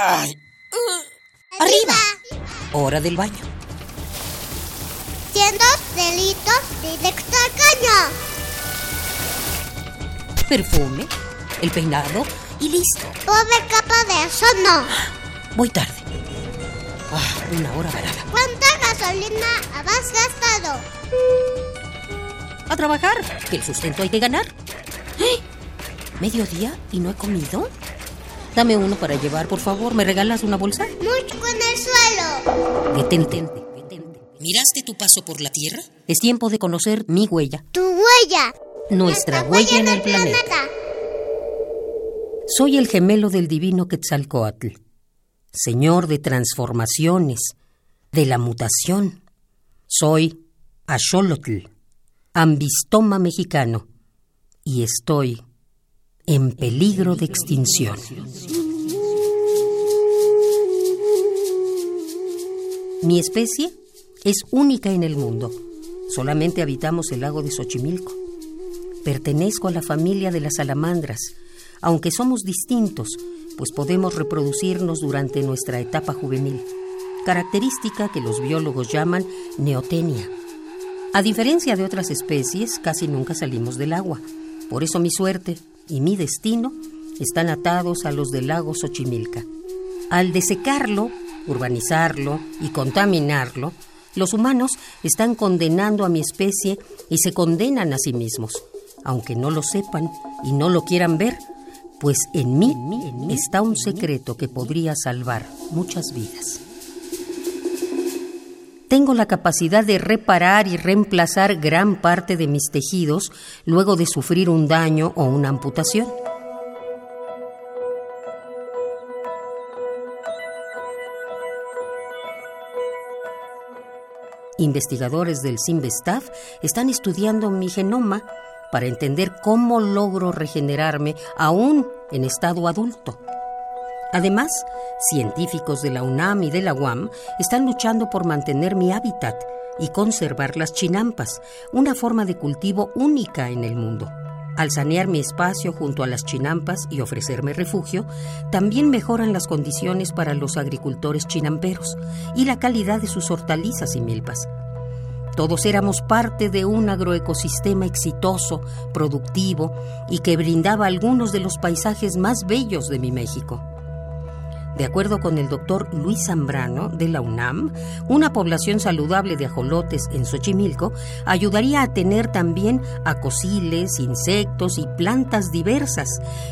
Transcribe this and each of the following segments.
Ay. ¡Arriba! Hora del baño. Siendo delitos directo al caño. Perfume, el peinado y listo. Pobre capa de eso no. Voy tarde. Ah, una hora varada. ¿Cuánta gasolina has gastado? A trabajar, que el sustento hay que ganar. ¡Eh! ¿Mediodía y no he comido? Dame uno para llevar, por favor. ¿Me regalas una bolsa? Mucho en el suelo. Detente. ¿Miraste tu paso por la Tierra? Es tiempo de conocer mi huella. Tu huella. Nuestra huella en el planeta. Soy el gemelo del divino Quetzalcoatl, señor de transformaciones, de la mutación. Soy Axolotl, ambistoma mexicano, y estoy en peligro de extinción. Mi especie es única en el mundo. Solamente habitamos el lago de Xochimilco. Pertenezco a la familia de las salamandras, aunque somos distintos, pues podemos reproducirnos durante nuestra etapa juvenil, característica que los biólogos llaman neotenia. A diferencia de otras especies, casi nunca salimos del agua. Por eso mi suerte y mi destino están atados a los del lago Xochimilca. Al desecarlo, urbanizarlo y contaminarlo, los humanos están condenando a mi especie y se condenan a sí mismos, aunque no lo sepan y no lo quieran ver, pues en mí está un secreto que podría salvar muchas vidas. Tengo la capacidad de reparar y reemplazar gran parte de mis tejidos luego de sufrir un daño o una amputación. Investigadores del Simvestav están estudiando mi genoma para entender cómo logro regenerarme aún en estado adulto. Además, científicos de la UNAM y de la UAM están luchando por mantener mi hábitat y conservar las chinampas, una forma de cultivo única en el mundo. Al sanear mi espacio junto a las chinampas y ofrecerme refugio, también mejoran las condiciones para los agricultores chinamperos y la calidad de sus hortalizas y milpas. Todos éramos parte de un agroecosistema exitoso, productivo y que brindaba algunos de los paisajes más bellos de mi México. De acuerdo con el doctor Luis Zambrano de la UNAM, una población saludable de ajolotes en Xochimilco ayudaría a tener también acosiles, insectos y plantas diversas,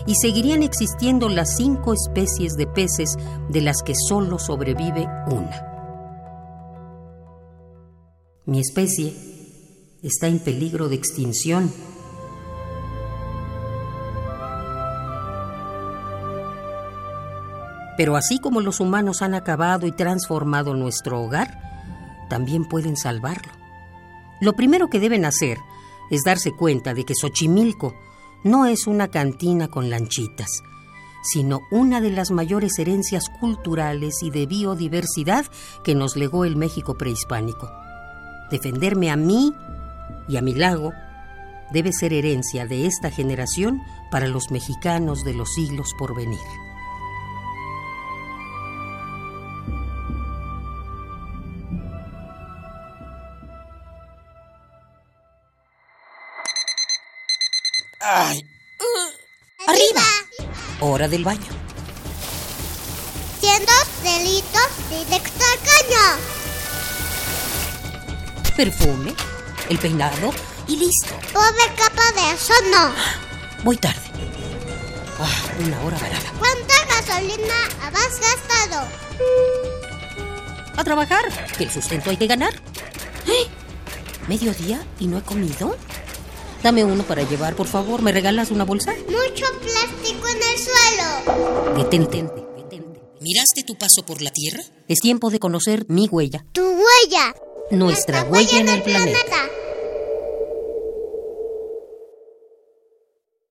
y seguirían existiendo las cinco especies de peces de las que solo sobrevive una. Mi especie está en peligro de extinción Pero así como los humanos han acabado y transformado nuestro hogar, también pueden salvarlo. Lo primero que deben hacer es darse cuenta de que Xochimilco no es una cantina con lanchitas, sino una de las mayores herencias culturales y de biodiversidad que nos legó el México prehispánico. Defenderme a mí y a mi lago debe ser herencia de esta generación para los mexicanos de los siglos por venir. Ay. ¡Arriba! Hora del baño. Siendo delitos directo al caño. Perfume, el peinado y listo. Pobre capa de eso no. Voy tarde. Ah, una hora varada. ¿Cuánta gasolina has gastado? A trabajar, que el sustento hay que ganar. ¡Eh! ¿Mediodía y no he comido? Dame uno para llevar, por favor. ¿Me regalas una bolsa? Mucho plástico en el suelo. Detente. ¿Miraste tu paso por la Tierra? Es tiempo de conocer mi huella. Tu huella. Nuestra, huella, en el planeta.